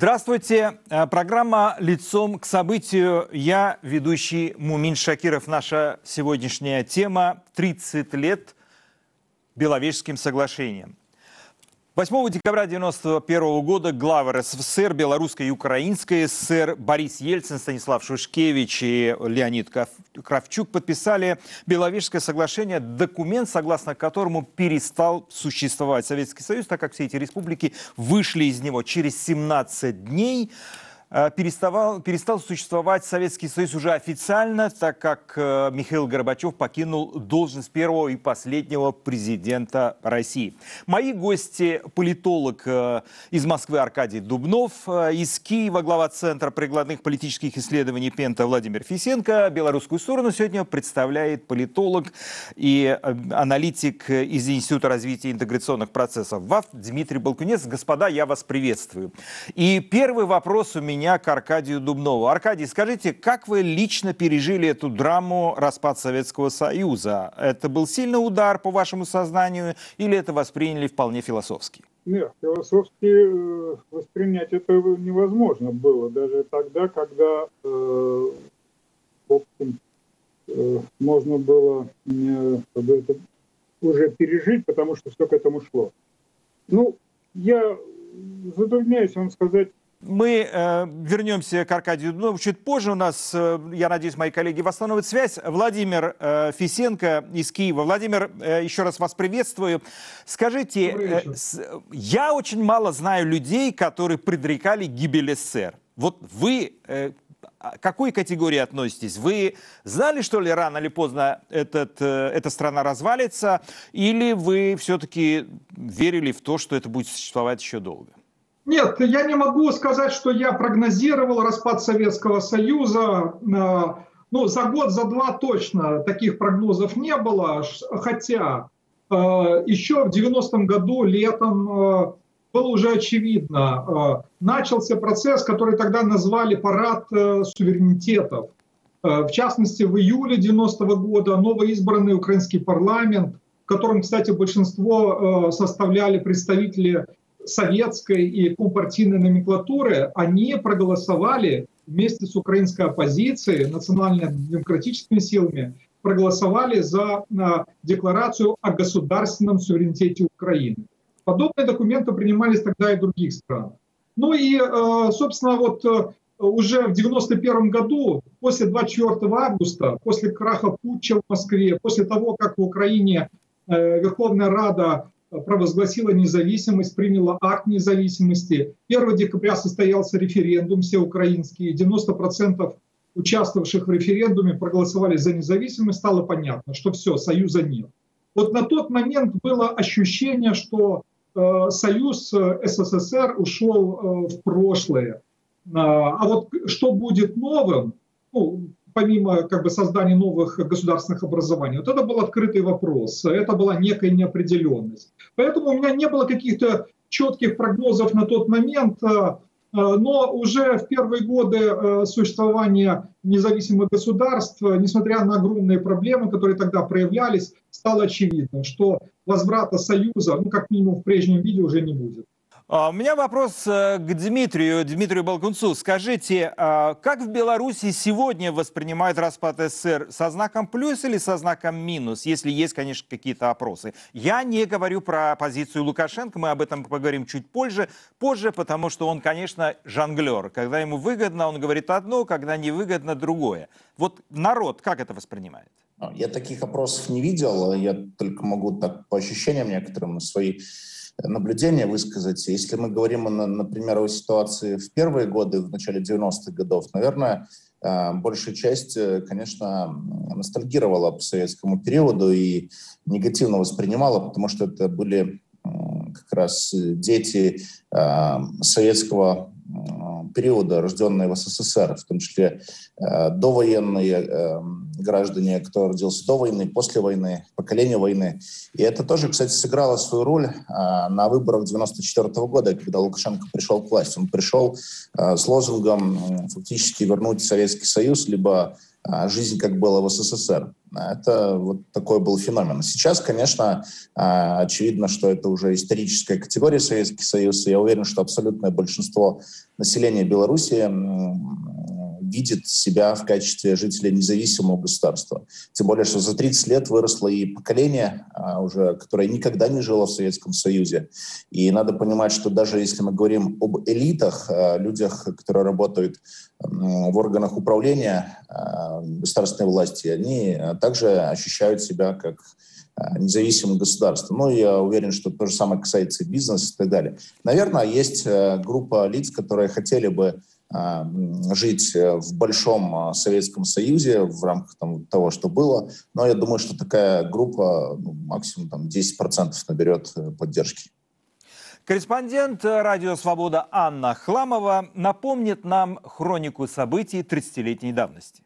Здравствуйте. Э, программа «Лицом к событию». Я ведущий Мумин Шакиров. Наша сегодняшняя тема – 30 лет Беловежским соглашением. 8 декабря 1991 года главы РСФСР, Белорусской и Украинской ССР Борис Ельцин, Станислав Шушкевич и Леонид Кравчук подписали Беловежское соглашение, документ, согласно которому перестал существовать Советский Союз, так как все эти республики вышли из него через 17 дней. Э, переставал, перестал существовать Советский Союз уже официально, так как э, Михаил Горбачев покинул должность первого и последнего президента России. Мои гости – политолог э, из Москвы Аркадий Дубнов, из Киева глава Центра прикладных политических исследований Пента Владимир Фисенко. Белорусскую сторону сегодня представляет политолог и аналитик из Института развития интеграционных процессов ВАФ Дмитрий Балкунец. Господа, я вас приветствую. И первый вопрос у меня меня к Аркадию Дубнову. Аркадий, скажите, как вы лично пережили эту драму распад Советского Союза? Это был сильный удар по вашему сознанию или это восприняли вполне философски? Нет, философски э, воспринять это невозможно было, даже тогда, когда, э, в общем, э, можно было это уже пережить, потому что все к этому шло. Ну, я затрудняюсь вам сказать мы э, вернемся к Аркадию ну, чуть позже. У нас, э, я надеюсь, мои коллеги восстановят связь. Владимир э, Фисенко из Киева. Владимир, э, еще раз вас приветствую. Скажите, э, с, я очень мало знаю людей, которые предрекали гибель СССР. Вот вы э, к какой категории относитесь? Вы знали, что ли, рано или поздно этот, э, эта страна развалится? Или вы все-таки верили в то, что это будет существовать еще долго? Нет, я не могу сказать, что я прогнозировал распад Советского Союза. Э, ну, за год, за два точно таких прогнозов не было. Хотя э, еще в 90-м году летом э, было уже очевидно. Начался процесс, который тогда назвали парад суверенитетов. В частности, в июле 90 -го года новоизбранный украинский парламент, в котором, кстати, большинство составляли представители советской и компартийной номенклатуры, они проголосовали вместе с украинской оппозицией, национально-демократическими силами, проголосовали за а, декларацию о государственном суверенитете Украины. Подобные документы принимались тогда и в других странах. Ну и, а, собственно, вот а, уже в 1991 году, после 24 августа, после краха путча в Москве, после того, как в Украине Верховная Рада провозгласила независимость, приняла акт независимости. 1 декабря состоялся референдум всеукраинский. 90% участвовавших в референдуме проголосовали за независимость. Стало понятно, что все, союза нет. Вот на тот момент было ощущение, что э, союз э, СССР ушел э, в прошлое. А, а вот что будет новым, ну, помимо как бы, создания новых государственных образований. Вот это был открытый вопрос, это была некая неопределенность. Поэтому у меня не было каких-то четких прогнозов на тот момент, э, э, но уже в первые годы э, существования независимых государств, несмотря на огромные проблемы, которые тогда проявлялись, стало очевидно, что возврата Союза, ну как минимум в прежнем виде, уже не будет. А, у меня вопрос э, к Дмитрию, Дмитрию Балкунцу. Скажите, а, как в Беларуси сегодня воспринимают распад СССР? Со знаком плюс или со знаком минус, если есть, конечно, какие-то опросы? Я не говорю про позицию Лукашенко, мы об этом поговорим чуть позже, позже, потому что он, конечно, жонглер. Когда ему выгодно, он говорит одно, когда не выгодно, другое. Вот народ как это воспринимает? Я таких опросов не видел, я только могу так по ощущениям некоторым свои наблюдения высказать. Если мы говорим, например, о ситуации в первые годы, в начале 90-х годов, наверное, э, большая часть, э, конечно, ностальгировала по советскому периоду и негативно воспринимала, потому что это были как раз дети э, советского периода, рожденные в СССР, в том числе довоенные граждане, кто родился до войны, после войны, поколение войны. И это тоже, кстати, сыграло свою роль э, на выборах 94 года, когда Лукашенко пришел к власти. Он пришел э, с лозунгом э, фактически вернуть Советский Союз, либо жизнь, как было в СССР. Это вот такой был феномен. Сейчас, конечно, очевидно, что это уже историческая категория Советский Союз, и я уверен, что абсолютное большинство населения Беларуси видит себя в качестве жителя независимого государства. Тем более, что за 30 лет выросло и поколение, а, уже, которое никогда не жило в Советском Союзе. И надо понимать, что даже если мы говорим об элитах, а, людях, которые работают в органах управления а, государственной власти, они также ощущают себя как независимым государством. Ну, я уверен, что то же самое касается и бизнеса и так далее. Наверное, есть группа лиц, которые хотели бы а, жить э, в большом а, Советском Союзе в рамках там, того, что было. Но я думаю, что такая группа ну, максимум там, 10% наберет э, поддержки. Корреспондент «Радио Свобода» Анна Хламова напомнит нам хронику событий 30-летней давности.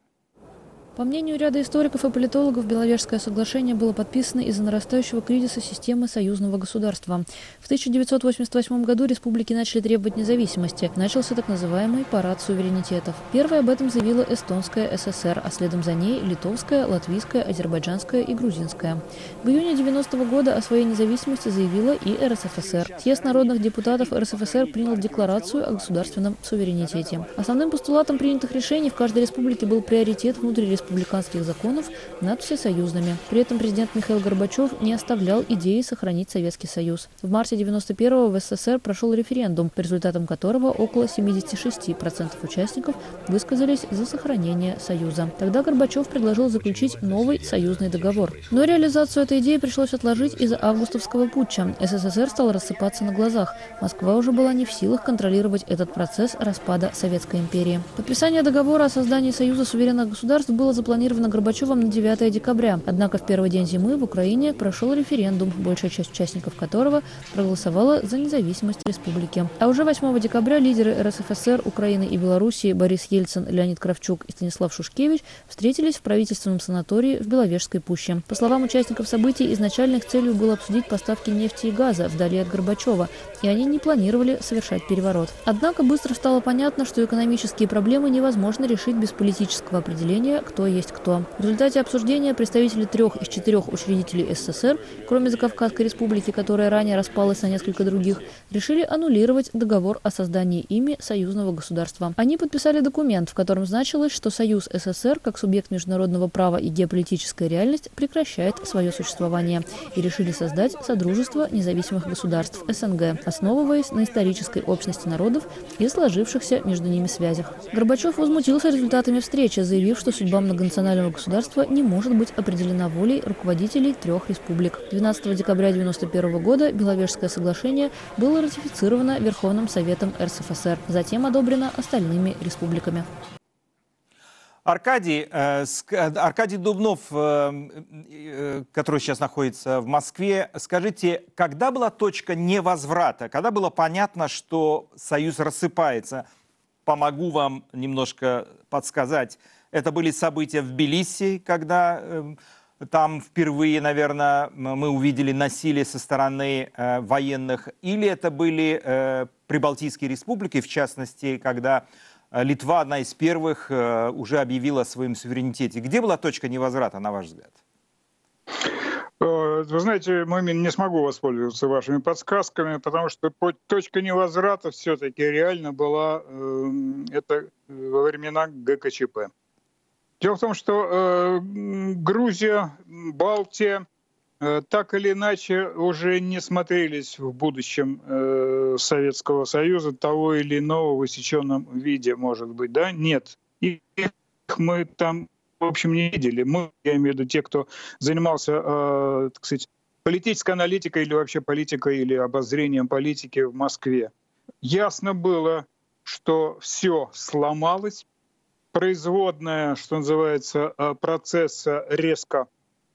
По мнению ряда историков и политологов, Беловежское соглашение было подписано из-за нарастающего кризиса системы союзного государства. В 1988 году республики начали требовать независимости. Начался так называемый парад суверенитетов. Первой об этом заявила Эстонская ССР, а следом за ней Литовская, Латвийская, Азербайджанская и Грузинская. В июне 90 -го года о своей независимости заявила и РСФСР. Съезд народных депутатов РСФСР принял декларацию о государственном суверенитете. Основным постулатом принятых решений в каждой республике был приоритет внутри республиканских законов над всесоюзными. При этом президент Михаил Горбачев не оставлял идеи сохранить Советский Союз. В марте 91-го в СССР прошел референдум, по результатам которого около 76% участников высказались за сохранение Союза. Тогда Горбачев предложил заключить новый союзный договор. Но реализацию этой идеи пришлось отложить из-за августовского путча. СССР стал рассыпаться на глазах. Москва уже была не в силах контролировать этот процесс распада Советской империи. Подписание договора о создании Союза суверенных государств было запланировано Горбачевым на 9 декабря. Однако в первый день зимы в Украине прошел референдум, большая часть участников которого проголосовала за независимость республики. А уже 8 декабря лидеры РСФСР, Украины и Белоруссии Борис Ельцин, Леонид Кравчук и Станислав Шушкевич встретились в правительственном санатории в Беловежской пуще. По словам участников событий, изначально их целью было обсудить поставки нефти и газа вдали от Горбачева, и они не планировали совершать переворот. Однако быстро стало понятно, что экономические проблемы невозможно решить без политического определения, кто есть кто. В результате обсуждения представители трех из четырех учредителей СССР, кроме Закавказской республики, которая ранее распалась на несколько других, решили аннулировать договор о создании ими союзного государства. Они подписали документ, в котором значилось, что Союз СССР, как субъект международного права и геополитическая реальность, прекращает свое существование и решили создать Содружество независимых государств СНГ, основываясь на исторической общности народов и сложившихся между ними связях. Горбачев возмутился результатами встречи, заявив, что судьба многонационального государства не может быть определена волей руководителей трех республик. 12 декабря 1991 года Беловежское соглашение было ратифицировано Верховным Советом РСФСР, затем одобрено остальными республиками. Аркадий, э, Аркадий Дубнов, э, э, который сейчас находится в Москве, скажите, когда была точка невозврата, когда было понятно, что Союз рассыпается? Помогу вам немножко подсказать. Это были события в Тбилиси, когда э, там впервые, наверное, мы увидели насилие со стороны э, военных. Или это были э, Прибалтийские республики, в частности, когда э, Литва, одна из первых, э, уже объявила о своем суверенитете. Где была точка невозврата, на ваш взгляд? Э, вы знаете, Мумин, не смогу воспользоваться вашими подсказками, потому что точка невозврата все-таки реально была э, это во времена ГКЧП. Дело в том, что э, Грузия, Балтия э, так или иначе уже не смотрелись в будущем э, Советского Союза того или иного в высеченном виде, может быть, да? Нет. Их мы там, в общем, не видели. Мы, я имею в виду те, кто занимался, э, так сказать, политической аналитикой или вообще политикой или обозрением политики в Москве. Ясно было, что все сломалось, производная, что называется, э, процесса резко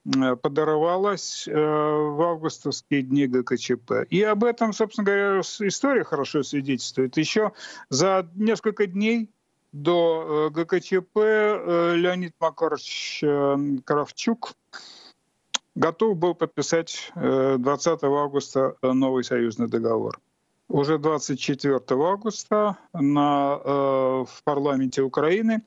э, подорвалась э, в августовские дни ГКЧП. И об этом, собственно говоря, история хорошо свидетельствует. Еще за несколько дней до ГКЧП Леонид Макарович Кравчук готов был подписать 20 августа новый союзный договор. Уже 24 августа на, в парламенте Украины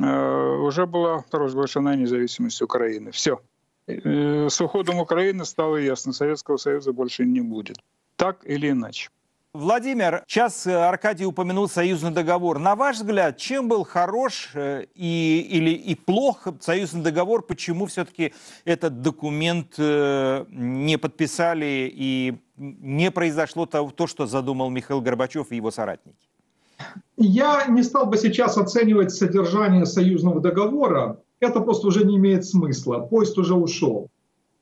э, уже была провозглашена независимость Украины. Все. Э, с уходом Украины стало ясно, Советского Союза больше не будет. Так или иначе. Владимир, сейчас Аркадий упомянул союзный договор. На ваш взгляд, чем был хорош и, или и плох союзный договор? Почему все-таки этот документ не подписали и не произошло то, то, что задумал Михаил Горбачев и его соратники? Я не стал бы сейчас оценивать содержание союзного договора. Это просто уже не имеет смысла. Поезд уже ушел.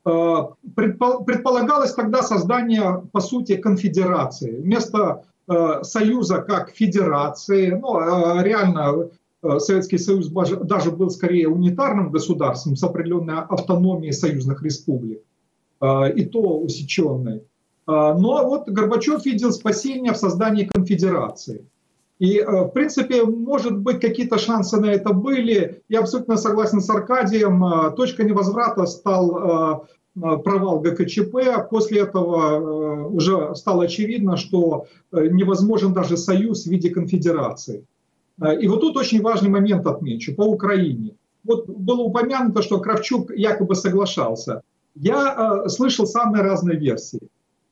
Э, предполагалось тогда создание, по сути, конфедерации. Вместо э, союза как федерации, ну, э, реально Советский Союз даже был скорее унитарным государством с определенной автономией союзных республик, и то усеченной. Но вот Горбачев видел спасение в создании конфедерации. И, э, в принципе, может быть, какие-то шансы на это были. Я абсолютно согласен с Аркадием. Э, точка невозврата стал э, провал ГКЧП. После этого уже стало очевидно, что невозможен даже союз в виде конфедерации. И вот тут очень важный момент отмечу по Украине. Вот было упомянуто, что Кравчук якобы соглашался. Я слышал самые разные версии.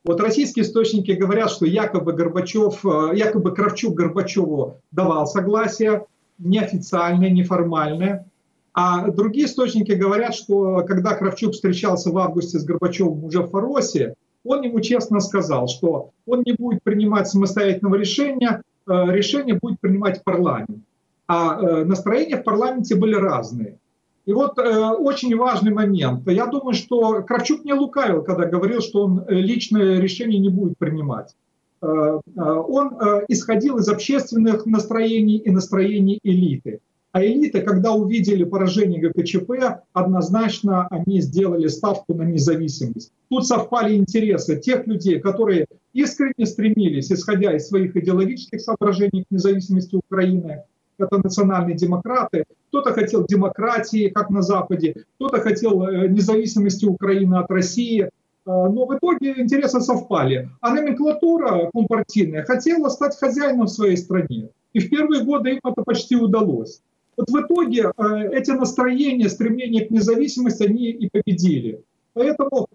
Вот российские источники говорят, что якобы Горбачев, э, якобы Кравчук Горбачеву давал согласие, неофициальное, неформальное. А другие источники говорят, что когда Кравчук встречался в августе с Горбачевым уже в Фаросе, он ему честно сказал, что он не будет принимать самостоятельного решения, э, решение будет принимать парламент. А э, настроения в парламенте были разные. И вот э, очень важный момент. Я думаю, что Кравчук не лукавил, когда говорил, что он э, личное решение не будет принимать. Э, э, он э, исходил из общественных настроений и настроений элиты. А элиты, когда увидели поражение ГКЧП, однозначно они сделали ставку на независимость. Тут совпали интересы тех людей, которые искренне стремились, исходя из своих идеологических соображений к независимости Украины, это национальные демократы, кто-то хотел демократии, как на Западе, кто-то хотел э, независимости Украины от России, э, но в итоге интересы совпали. А номенклатура компартийная хотела стать хозяином в своей стране. И в первые годы им это почти удалось. Вот в итоге э, эти настроения, стремления к независимости, они и победили. Поэтому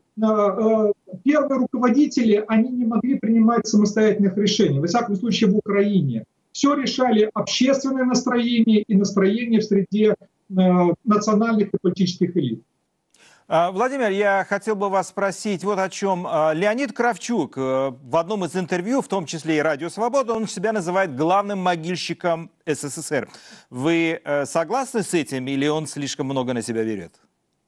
первые руководители, они не могли принимать самостоятельных решений, во всяком случае в Украине все решали общественное настроение и настроение в среде э, национальных и политических элит. А, Владимир, я хотел бы вас спросить вот о чем. А, Леонид Кравчук э, в одном из интервью, в том числе и «Радио Свобода», он себя называет главным могильщиком СССР. Вы э, согласны с этим или он слишком много на себя берет?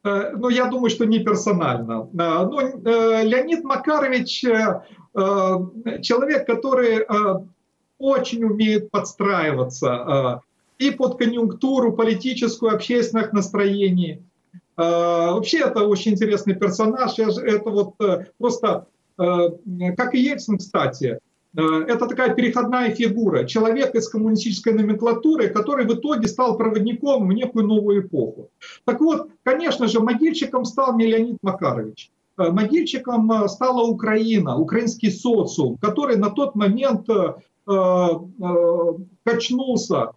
Ну, я думаю, что не персонально. Ну, Леонид Макарович человек, который очень умеет подстраиваться э, и под конъюнктуру политическую, общественных настроений. Э, вообще это очень интересный персонаж. Это вот э, просто, как и Ельцин, кстати, это такая переходная фигура, человек из коммунистической номенклатуры, который в итоге стал проводником в некую новую эпоху. Так вот, конечно же, могильщиком стал не Леонид Макарович. Могильщиком стала Украина, украинский социум, который на тот момент Э, э, качнулся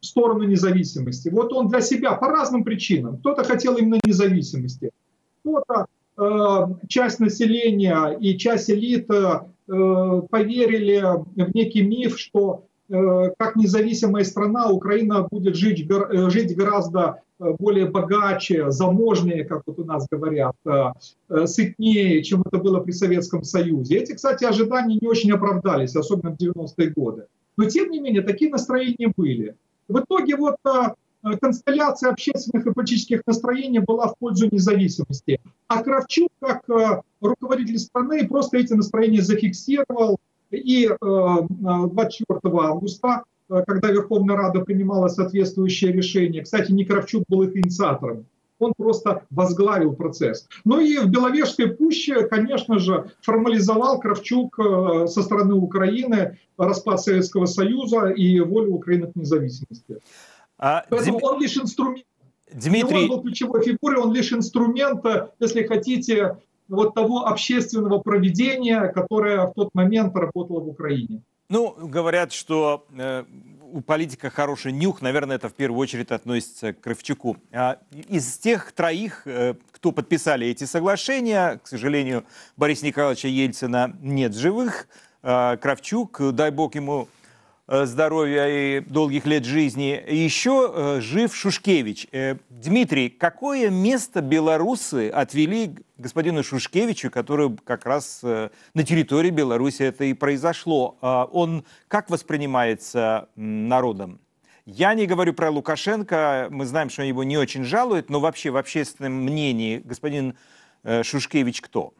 в сторону независимости. Вот он для себя по разным причинам. Кто-то хотел именно независимости, кто-то э, часть населения и часть элиты поверили в некий миф, что как независимая страна Украина будет жить, жить гораздо более богаче, заможнее, как вот у нас говорят, сытнее, чем это было при Советском Союзе. Эти, кстати, ожидания не очень оправдались, особенно в 90-е годы. Но, тем не менее, такие настроения были. В итоге вот констелляция общественных и политических настроений была в пользу независимости. А Кравчук, как руководитель страны, просто эти настроения зафиксировал. И 24 августа Э, когда Верховная Рада принимала соответствующее решение. Кстати, не Кравчук был их инициатором. Он просто возглавил процесс. Ну и в Беловежской пуще, конечно же, формализовал Кравчук э, со стороны Украины распад Советского Союза и волю Украины к независимости. А, Поэтому Дим... он лишь инструмент. Дмитрий... он был ключевой фигурой, он лишь инструмент, если хотите, вот того общественного проведения, которое в тот момент работало в Украине. Ну, говорят, что э, у политика хороший нюх, наверное, это в первую очередь относится к Кравчуку. А, из тех троих, э, кто подписали эти соглашения, к сожалению, Бориса Николаевича Ельцина нет живых. А, Кравчук, дай бог ему Э, здоровья и долгих лет жизни. Еще э, жив Шушкевич. Э, Дмитрий, какое место белорусы отвели господину Шушкевичу, который как раз на территории Беларуси это и произошло? Он как воспринимается народом? Я не говорю про Лукашенко, мы знаем, что его не очень жалуют, но вообще в общественном мнении господин Шушкевич кто?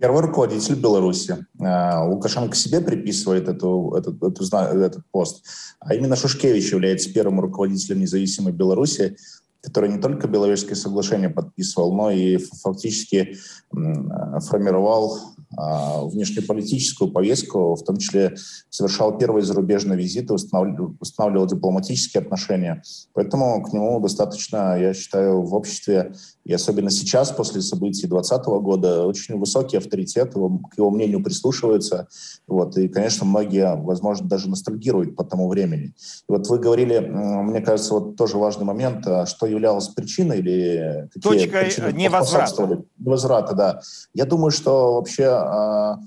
Первый руководитель Беларуси. А, Лукашенко себе приписывает эту, этот, эту, этот пост. А именно Шушкевич является первым руководителем независимой Беларуси, который не только Беловежское соглашение подписывал, но и фактически формировал а, внешнеполитическую повестку, в том числе совершал первые зарубежные визиты, устанавливал, устанавливал дипломатические отношения. Поэтому к нему достаточно, я считаю, в обществе, и особенно сейчас, после событий 2020 года, очень высокий авторитет, к его мнению прислушиваются. Вот, и, конечно, многие, возможно, даже ностальгируют по тому времени. И вот вы говорили, мне кажется, вот тоже важный момент, а что являлось причиной или какие Точка причины невозврата. Невозврата, да. Я думаю, что вообще а,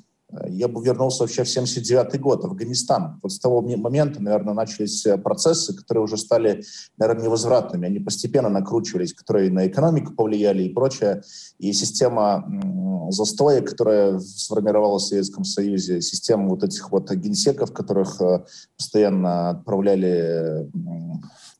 я бы вернулся вообще в 79 год, Афганистан. Вот с того момента, наверное, начались э, процессы, которые уже стали, наверное, невозвратными. Они постепенно накручивались, которые на экономику повлияли и прочее. И система застоя, которая сформировалась в Советском Союзе, система вот этих вот генсеков, которых э, постоянно отправляли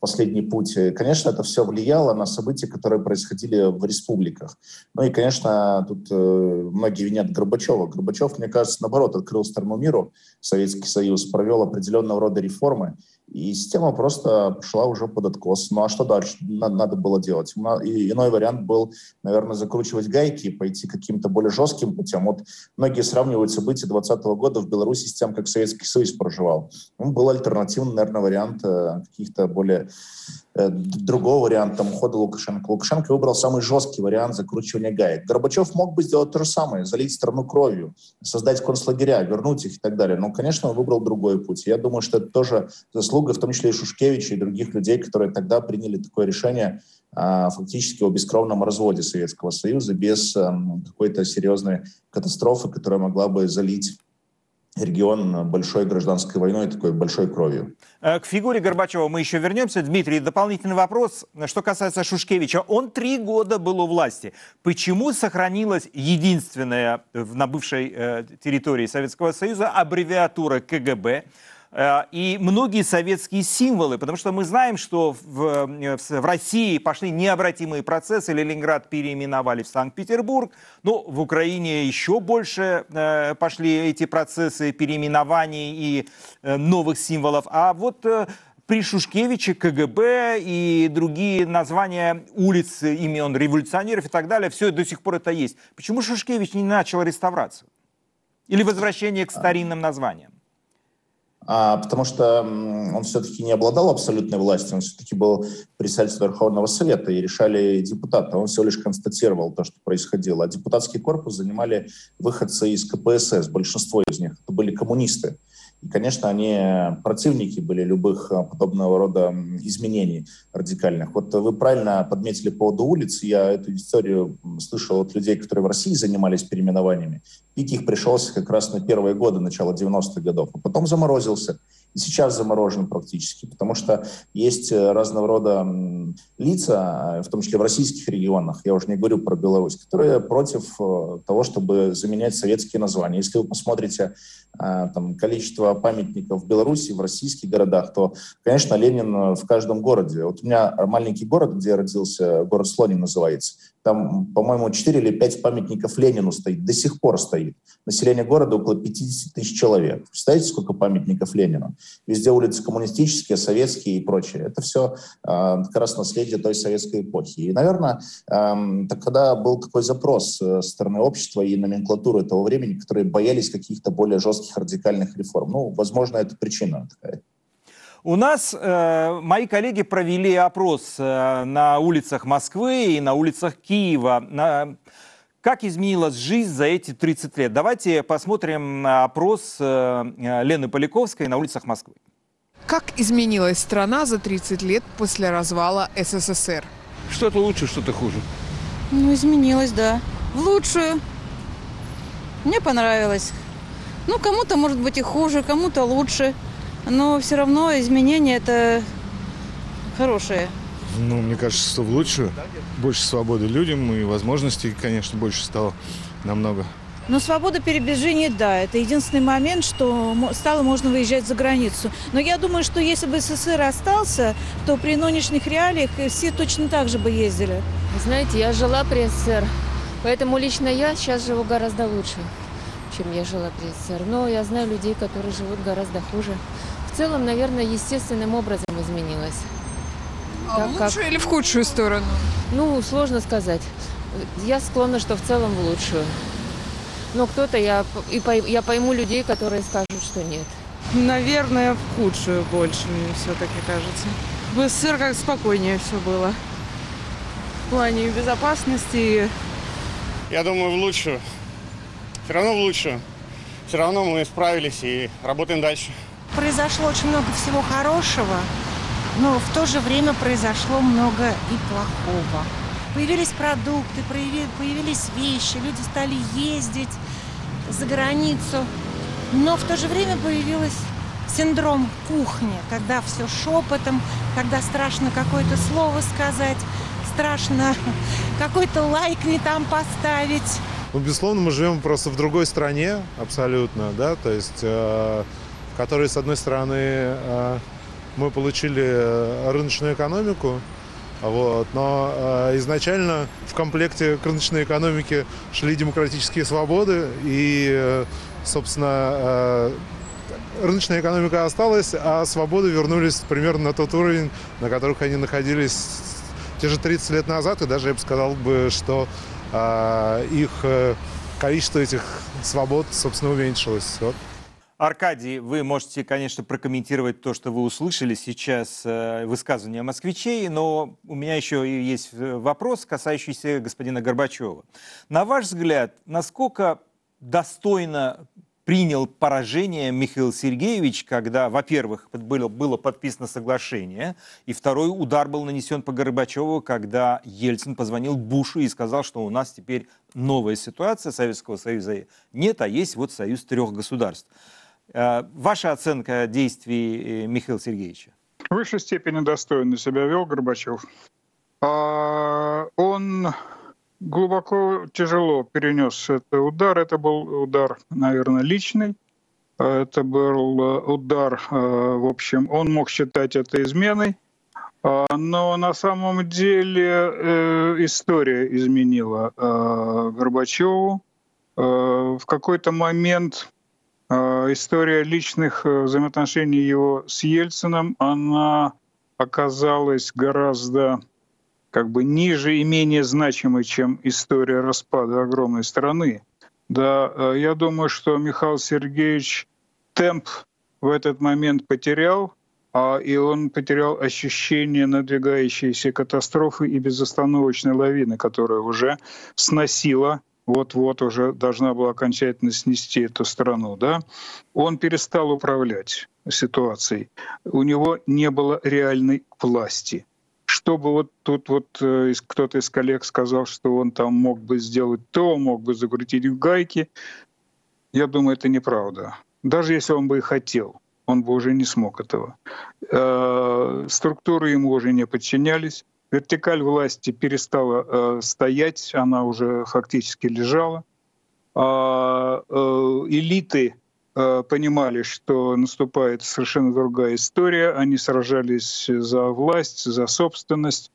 последний путь. конечно, это все влияло на события, которые происходили в республиках. Ну и, конечно, тут э, многие винят Горбачева. Горбачев, мне кажется, наоборот, открыл страну миру, Советский Союз, провел определенного рода реформы, и система просто пошла уже под откос. Ну а что дальше надо, было делать? И иной вариант был, наверное, закручивать гайки и пойти каким-то более жестким путем. Вот многие сравнивают события 2020 года в Беларуси с тем, как Советский Союз проживал. Ну, был альтернативный, наверное, вариант э, каких-то более другого варианта ухода Лукашенко. Лукашенко выбрал самый жесткий вариант закручивания гаек. Горбачев мог бы сделать то же самое, залить страну кровью, создать концлагеря, вернуть их и так далее. Но, конечно, он выбрал другой путь. Я думаю, что это тоже заслуга, в том числе и Шушкевича, и других людей, которые тогда приняли такое решение а, фактически о бескровном разводе Советского Союза без эм, какой-то серьезной катастрофы, которая могла бы залить регион большой гражданской войной, такой большой кровью. Э, к фигуре Горбачева мы еще вернемся. Дмитрий, дополнительный вопрос, что касается Шушкевича. Он три года был у власти. Почему сохранилась единственная на бывшей э, территории Советского Союза аббревиатура КГБ? Э, и многие советские символы, потому что мы знаем, что в, э, в России пошли необратимые процессы, Ленинград переименовали в Санкт-Петербург, ну, в Украине еще больше э, пошли эти процессы переименований и новых символов, а вот при Шушкевиче КГБ и другие названия улиц, имен революционеров и так далее, все до сих пор это есть. Почему Шушкевич не начал реставрацию? Или возвращение к старинным названиям? А, потому что он все-таки не обладал абсолютной властью, он все-таки был председателем Верховного Совета, и решали депутаты. Он всего лишь констатировал то, что происходило. А депутатский корпус занимали выходцы из КПСС, большинство из них. Это были коммунисты. И, конечно, они противники были любых а, подобного рода изменений радикальных. Вот вы правильно подметили по поводу улиц. Я эту историю слышал от людей, которые в России занимались переименованиями. Пик их пришелся как раз на первые годы, начало 90-х годов. А потом заморозился и сейчас заморожен практически, потому что есть э, разного рода лица, в том числе в российских регионах, я уже не говорю про Беларусь, которые против э, того, чтобы заменять советские названия. Если вы посмотрите э, там, количество памятников в Беларуси, в российских городах, то, конечно, Ленин в каждом городе. Вот у меня маленький город, где я родился, город Слонин называется, там, по-моему, 4 или 5 памятников Ленину стоит, до сих пор стоит. Население города около 50 тысяч человек. Представляете, сколько памятников Ленину? Везде улицы коммунистические, советские и прочее. Это все э, как раз наследие той советской эпохи. И, наверное, э, тогда был такой запрос э, со стороны общества и номенклатуры того времени, которые боялись каких-то более жестких радикальных реформ. Ну, возможно, это причина такая. У нас э, мои коллеги провели опрос э, на улицах Москвы и на улицах Киева. На, как изменилась жизнь за эти 30 лет? Давайте посмотрим опрос э, Лены Поляковской на улицах Москвы. Как изменилась страна за 30 лет после развала СССР? Что-то лучше, что-то хуже. Ну, изменилось, да. В лучшую. Мне понравилось. Ну, кому-то, может быть, и хуже, кому-то лучше. Но все равно изменения это хорошие. Ну, мне кажется, что в лучшую. Больше свободы людям и возможностей, конечно, больше стало намного. Но свобода передвижения, да, это единственный момент, что стало можно выезжать за границу. Но я думаю, что если бы СССР остался, то при нынешних реалиях все точно так же бы ездили. Знаете, я жила при СССР, поэтому лично я сейчас живу гораздо лучше, чем я жила при СССР. Но я знаю людей, которые живут гораздо хуже. В целом, наверное, естественным образом изменилось. А Так в как- лучшую или в худшую сторону? Ну, сложно сказать. Я склонна, что в целом в лучшую. Но кто-то, я, и пой- я пойму людей, которые скажут, что нет. Наверное, в худшую больше, мне все-таки кажется. В СССР как спокойнее все было. В плане безопасности. Я думаю, в лучшую. Все равно в лучшую. Все равно мы справились и работаем дальше. Произошло очень много всего хорошего, но в то же время произошло много и плохого. Появились продукты, появились вещи, люди стали ездить за границу. Но в то же время появился синдром кухни, когда все шепотом, когда страшно какое-то слово сказать, страшно какой-то лайк не там поставить. Ну, безусловно, мы живем просто в другой стране абсолютно, да, то есть э, в которой, с одной стороны, э, мы получили э, рыночную экономику, вот, но э, изначально в комплекте к рыночной экономике шли демократические свободы, и, собственно, рыночная экономика осталась, а свободы вернулись примерно на тот уровень, на которых они находились те же 30 лет назад, и даже я бы сказал бы, что их количество этих свобод, собственно, уменьшилось. Аркадий, вы можете, конечно, прокомментировать то, что вы услышали сейчас, э, высказывания москвичей, но у меня еще есть э, вопрос, касающийся господина Горбачева. На ваш взгляд, насколько достойно принял поражение Михаил Сергеевич, когда, во-первых, было, было подписано соглашение, и второй удар был нанесен по Горбачеву, когда Ельцин позвонил Бушу и сказал, что у нас теперь новая ситуация, Советского Союза нет, а есть вот союз трех государств. Э, Ваша оценка действий э, Михаила Сергеевича? В высшей степени достойно себя вел Горбачев. А, Он глубоко, тяжело перенес этот удар. Это был удар, наверное, личный. А, Это был э, удар, э, в общем, он мог считать это изменой. А, Но на самом деле э, история изменила э, Горбачеву. Э, В какой-то момент э, история личных э, взаимоотношений его с Ельцином, она оказалась гораздо как бы ниже и менее значимой, чем история распада огромной страны. Да, э, я думаю, что Михаил Сергеевич темп в этот момент потерял, а, и он потерял ощущение надвигающейся катастрофы и безостановочной лавины, которая уже сносила вот-вот уже должна была окончательно снести эту страну, да, он перестал управлять ситуацией. У него не было реальной власти. Чтобы вот тут вот э, кто-то из коллег сказал, что он там мог бы сделать то, мог бы закрутить в гайки, я думаю, это неправда. Даже если он бы и хотел, он бы уже не смог этого. Э, Структуры ему уже не подчинялись. Вертикаль власти перестала э, стоять, она уже фактически лежала. А, э, элиты э, понимали, что наступает совершенно другая история. Они сражались за власть, за собственность,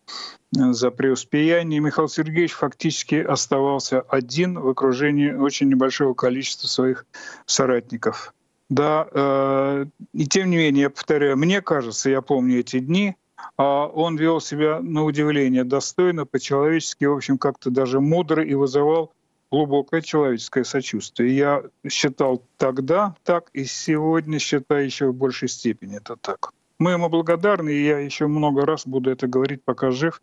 э, за преуспеяние. Михаил Сергеевич фактически оставался один в окружении очень небольшого количества своих соратников. Да, э, и тем не менее, я повторяю, мне кажется, я помню эти дни, он вел себя на удивление достойно, по-человечески, в общем, как-то даже мудро и вызывал глубокое человеческое сочувствие. Я считал тогда так, и сегодня считаю еще в большей степени это так. Мы ему благодарны, и я еще много раз буду это говорить, пока жив,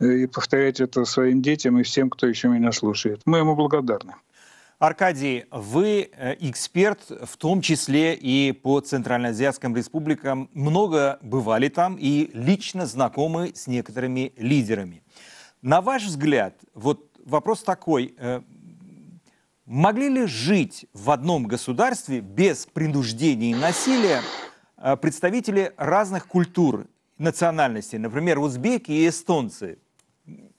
э, и повторять это своим детям и всем, кто еще меня слушает. Мы ему благодарны. Аркадий, вы э, эксперт, в том числе и по Центральноазиатским республикам. Много бывали там и лично знакомы с некоторыми лидерами. На ваш взгляд, вот вопрос такой, э, могли ли жить в одном государстве без принуждения и насилия э, представители разных культур, национальностей, например, узбеки и эстонцы?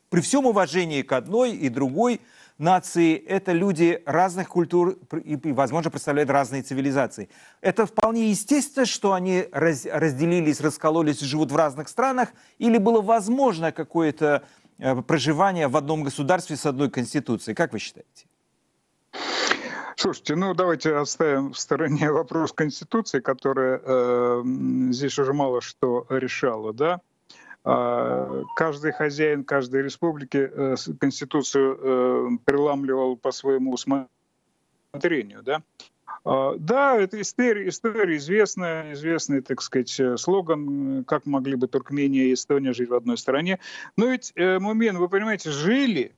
При всем уважении к одной и другой – нации – это люди разных культур и, возможно, представляют разные цивилизации. Это вполне естественно, что они раз, разделились, раскололись и живут в разных странах, или было возможно какое-то э, проживание в одном государстве с одной конституцией? Как вы считаете? Слушайте, ну давайте оставим в стороне вопрос Конституции, которая э, здесь уже мало что решала, да. А, каждый хозяин каждой республики э, Конституцию э, переламливал по своему усмотрению. Да? А, да, это история, история известная, известный, так сказать, э, слоган, как могли бы Туркмения и Эстония жить в одной стране. Но ведь, Мумен, вы понимаете, жили,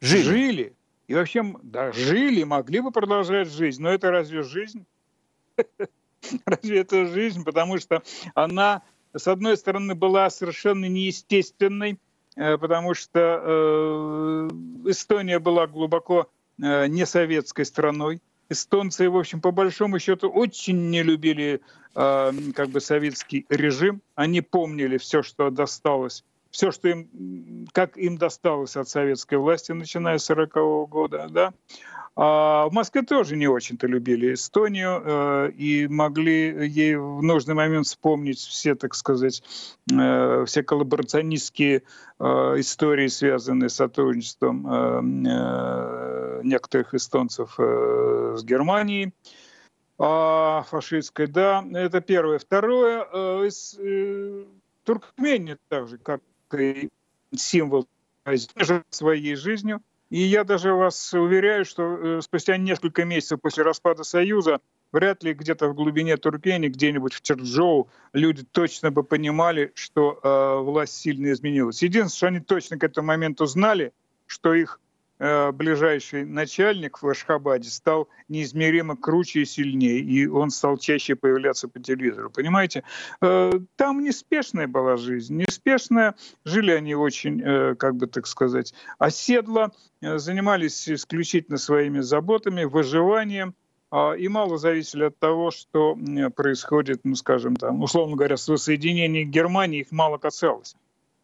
жили, жили, и вообще, да, жили, могли бы продолжать жизнь, но это разве жизнь? Разве это жизнь? Потому что она с одной стороны, была совершенно неестественной, э, потому что э, Эстония была глубоко э, не советской страной. Эстонцы, в общем, по большому счету, очень не любили как бы советский режим. Они помнили все, что досталось все, что им, как им досталось от советской власти, начиная с 40-го года, да, а в Москве тоже не очень-то любили Эстонию э, и могли ей в нужный момент вспомнить все, так сказать, э, все коллаборационистские э, истории, связанные с сотрудничеством э, э, некоторых эстонцев э, с Германией э, фашистской. Да, это первое. Второе, э, э, Туркмения также, как символ своей жизнью, и я даже вас уверяю, что э, спустя несколько месяцев после распада Союза вряд ли где-то в глубине Туркмении, где-нибудь в Черджоу, люди точно бы понимали, что э, власть сильно изменилась. Единственное, что они точно к этому моменту знали, что их ближайший начальник в Ашхабаде стал неизмеримо круче и сильнее, и он стал чаще появляться по телевизору. Понимаете, э, там неспешная была жизнь, неспешная, жили они очень, э, как бы так сказать, оседло, занимались исключительно своими заботами, выживанием, а, и мало зависели от того, что происходит, ну, скажем, там, условно говоря, с воссоединением Германии их мало касалось.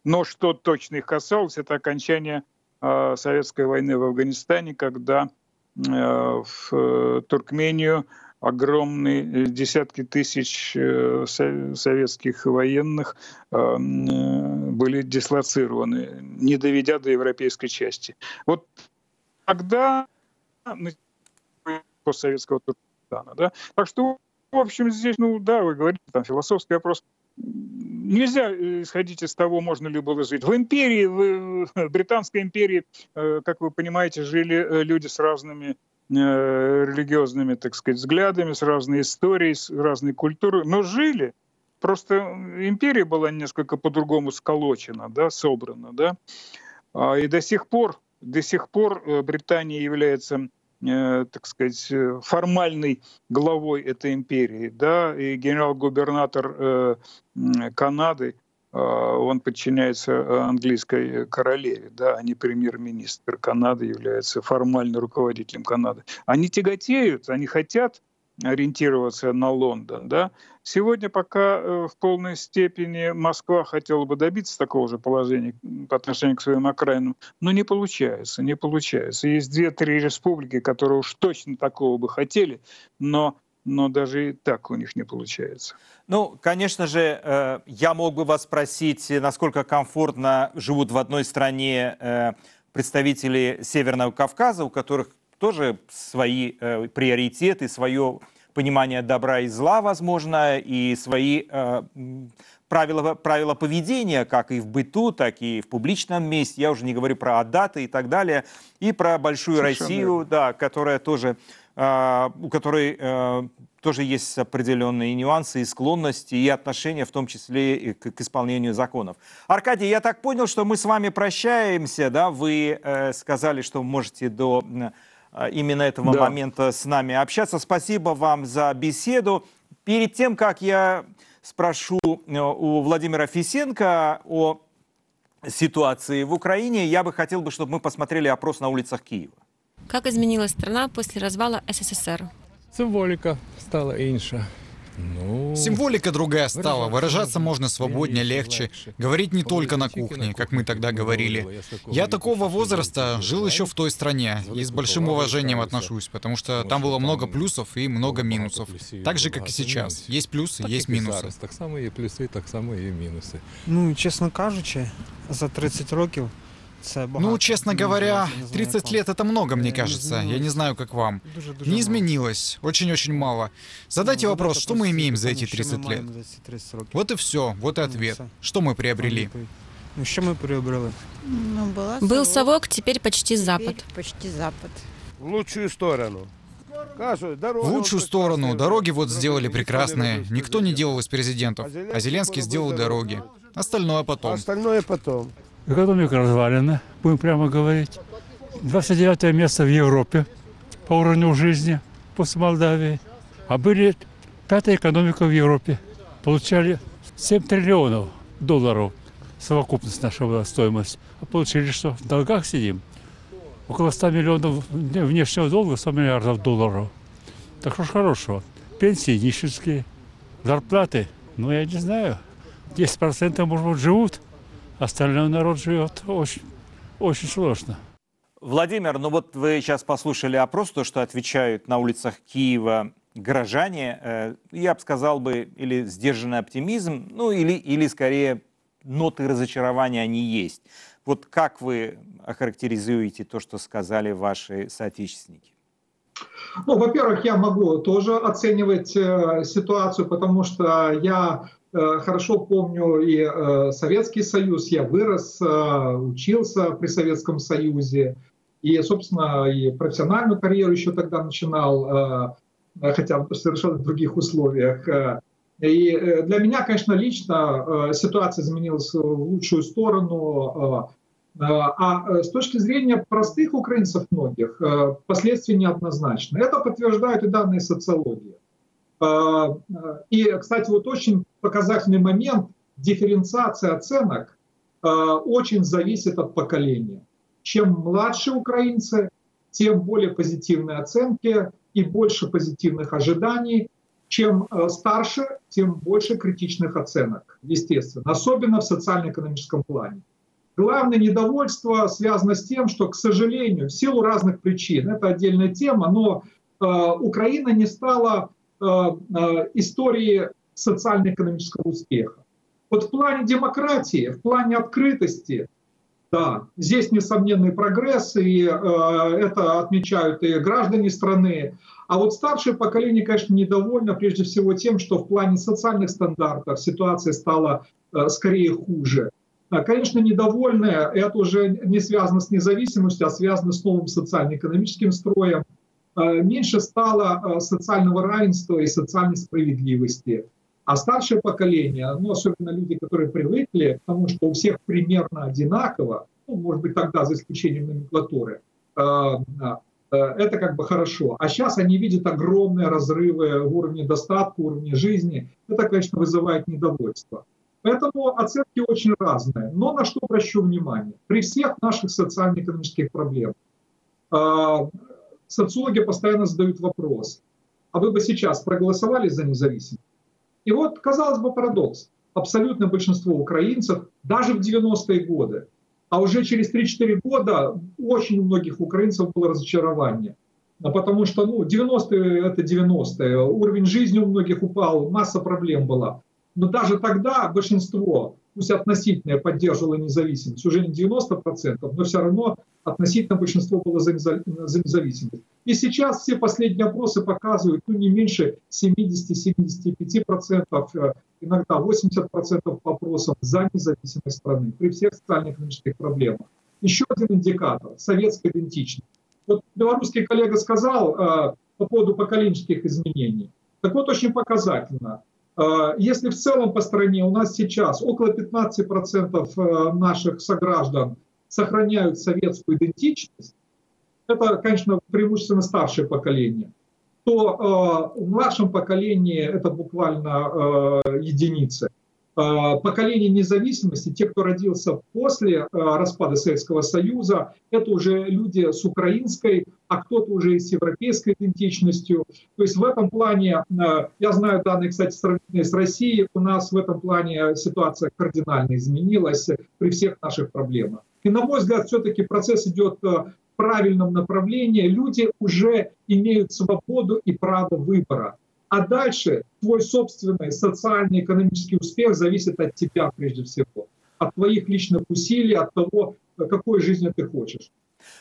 Но что точно их касалось, это окончание Э, советской войны в Афганистане, когда э, в э, Туркмению огромные десятки тысяч советских военных были дислоцированы, не доведя до европейской части. Вот тогда постсоветского Туркменистана. Да? Так что, в общем, здесь, ну да, вы говорите, там философский вопрос нельзя э, исходить из того, можно ли было жить. В империи, в Британской империи, э, как вы понимаете, жили э, люди с разными религиозными, так сказать, взглядами, с разной историей, с разной культурой, но жили. Просто империя была несколько по-другому сколочена, да, собрана, да. А, и до сих пор, до сих пор Британия является Э, так сказать, э, формальной главой этой империи, да, и генерал-губернатор э, Канады, он подчиняется английской королеве, да, а не премьер-министр Канады является формальным руководителем Канады. Они тяготеют, они хотят ориентироваться на Лондон. Да? Сегодня пока э, в полной степени Москва хотела бы добиться такого же положения по отношению к своим окраинам, но не получается, не получается. Есть две-три республики, которые уж точно такого бы хотели, но но даже и так у них не получается. Ну, конечно же, э, я мог бы вас спросить, насколько комфортно живут в одной стране э, представители Северного Кавказа, у которых тоже свои э, приоритеты, свое понимание добра и зла, возможно, и свои э, правила, правила поведения, как и в быту, так и в публичном месте. Я уже не говорю про даты и так далее. И про большую Совершенно Россию, да, которая тоже, э, у которой э, тоже есть определенные нюансы и склонности, и отношения, в том числе и к, к исполнению законов. Аркадий, я так понял, что мы с вами прощаемся, да? Вы э, сказали, что можете до именно этого Да. момента с нами общаться. Спасибо вам за беседу. Перед тем, как я спрошу э, у Владимира Фисенко о ситуации в Украине, я бы хотел, бы, чтобы мы посмотрели опрос на улицах Киева. Как изменилась страна после развала СССР? Символіка стала інша. Ну, Символика другая стала, выражаться можно свободнее, легче, говорить не только на кухне, как мы тогда говорили. Я такого возраста жил еще в той стране и с большим уважением отношусь, потому что там было много плюсов и много минусов. Так же, как и сейчас. Есть плюсы, так, есть як і минусы. зараз. Так само є плюси, так само є мінуси. Ну, чесно кажучи, за 30 років це багато. Ну, честно Мені говоря, здається, не знаю, 30 як лет это много, мне Э, кажется. Я не изменилось. знаю, как вам. Дуже-дуже Не мало. изменилось. Очень-очень мало. Задайте Ну, вопрос, задайте что мы просто имеем за питання, эти що 30 ми лет? маємо за ці 30 років. Вот и все, вот и Ну, ответ. все. Что мы приобрели? Відповідь. Ну, що ми приобрели? Ну, была Был совок, теперь почти запад. Почти запад. В лучшую сторону. Кажут, дорога В лучшую сторону. Дороги вот сделали прекрасные. Никто не делал из президентов. А Зеленский сделал дороги. Остальное потом. Остальное потом. Экономика развалена, будем прямо говорить. 29 место в Европе по уровню жизни после Молдавии. А были пятая экономика в Европе. Получали 7 триллионов долларов совокупность наша была стоимость. А получили, что в долгах сидим. Около 100 миллионов вне- внешнего долга, 100 миллиардов долларов. Так что ж хорошего. Пенсии нищенские, зарплаты, ну я не знаю, 10% может быть живут, остальной народ живет очень, очень сложно. Владимир, ну вот вы сейчас послушали опрос, то, что отвечают на улицах Киева горожане. Э, Я бы сказал бы, или сдержанный оптимизм, ну или, или скорее ноты разочарования они есть. Вот как вы охарактеризуете то, что сказали ваши соотечественники? Ну, во-первых, я могу тоже оценивать э, ситуацию, потому что я хорошо помню и э, Советский Союз, я вырос, э, учился при Советском Союзе, и, собственно, и профессиональную карьеру еще тогда начинал, э, хотя в совершенно других условиях. Э, И э, для меня, конечно, лично э, ситуация изменилась в лучшую сторону. э, а э, с точки зрения простых украинцев многих, э, последствия неоднозначны. Это подтверждают и данные социологии. Э, э, И, кстати, вот очень показательный момент дифференциация оценок э, очень зависит от поколения. Чем младше украинцы, тем более позитивные оценки и больше позитивных ожиданий. Чем э, старше, тем больше критичных оценок, естественно, особенно в социально-экономическом плане. Главное недовольство связано с тем, что, к сожалению, в силу разных причин, это отдельная тема, но э, Украина не стала э, э, историей социально-экономического успеха. Вот в плане демократии, в плане открытости, да, здесь несомненный прогресс, и э, это отмечают и граждане страны. А вот старшее поколение, конечно, недовольно прежде всего тем, что в плане социальных стандартов ситуация стала э, скорее хуже. А, Конечно, недовольны, это уже не связано с независимостью, а связано с новым социально-экономическим строем. Э, Меньше стало э, социального равенства и социальной справедливости. А старшее поколение, ну, особенно люди, которые привыкли к тому, что у всех примерно одинаково, ну, может быть, тогда за исключением номенклатуры, э, э, это как бы хорошо. А сейчас они видят огромные разрывы в уровне достатка, уровне жизни. Это, конечно, вызывает недовольство. Поэтому оценки очень разные. Но на что обращу внимание? При всех наших социально-экономических проблемах э, социологи постоянно задают вопрос, а вы бы сейчас проголосовали за независимость? И вот, казалось бы, парадокс. Абсолютное большинство украинцев, даже в 90-е годы, а уже через 3-4 года у очень многих украинцев было разочарование. А Потому что ну, 90-е это 90-е, уровень жизни у многих упал, масса проблем была. Но даже тогда большинство, пусть относительное, поддерживало независимость, уже не 90%, но все равно относительно большинство было за независимость. И сейчас все последние опросы показывают ну, не меньше 70-75%, э, иногда 80% по опросам за независимость страны при всех социально-экономических проблемах. Еще один индикатор – советская идентичность. Вот белорусский коллега сказал э, по поводу поколенческих изменений. Так вот, очень показательно. Э, Если в целом по стране у нас сейчас около 15% э, наших сограждан сохраняют советскую идентичность, это, конечно, преимущественно старшее поколение, то э, в нашем поколении это буквально э, единицы. Э, поколение независимости, те, кто родился после э, распада Советского Союза, это уже люди с украинской, а кто-то уже и с европейской идентичностью. То есть в этом плане, э, я знаю данные, кстати, сравнительные с Россией, у нас в этом плане ситуация кардинально изменилась при всех наших проблемах. И на мой взгляд, все-таки процесс идет в правильном направлении. Люди уже имеют свободу и право выбора. А дальше твой собственный социальный экономический успех зависит от тебя прежде всего, от твоих личных усилий, от того, какой жизни ты хочешь.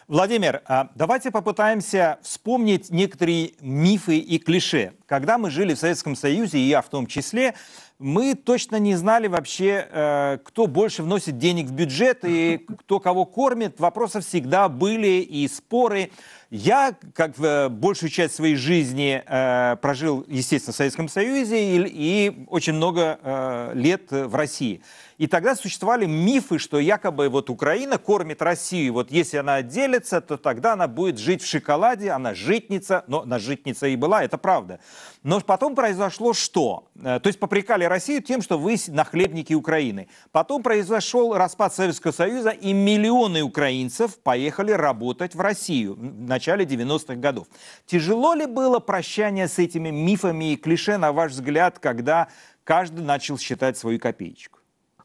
Владимир, а давайте попытаемся вспомнить некоторые мифы и клише. Когда мы жили в Советском Союзе, и я в том числе, мы точно не знали вообще, э, кто больше вносит денег в бюджет и кто кого кормит. Вопросы всегда были и споры. Я, как э, большую часть своей жизни э, прожил, естественно, в Советском Союзе и, и очень много лет в России. И тогда существовали мифы, что якобы вот Украина кормит Россию. Вот если она отделится, то тогда она будет жить в шоколаде, она житница. Но она житница и была, это правда. Но потом произошло что? То есть попрекали Россию тем, что вы нахлебники Украины. Потом произошел распад Советского Союза, и миллионы украинцев поехали работать в Россию в начале 90-х годов. Тяжело ли было прощание с этими мифами и клише, на ваш взгляд, когда каждый начал считать свою копеечку?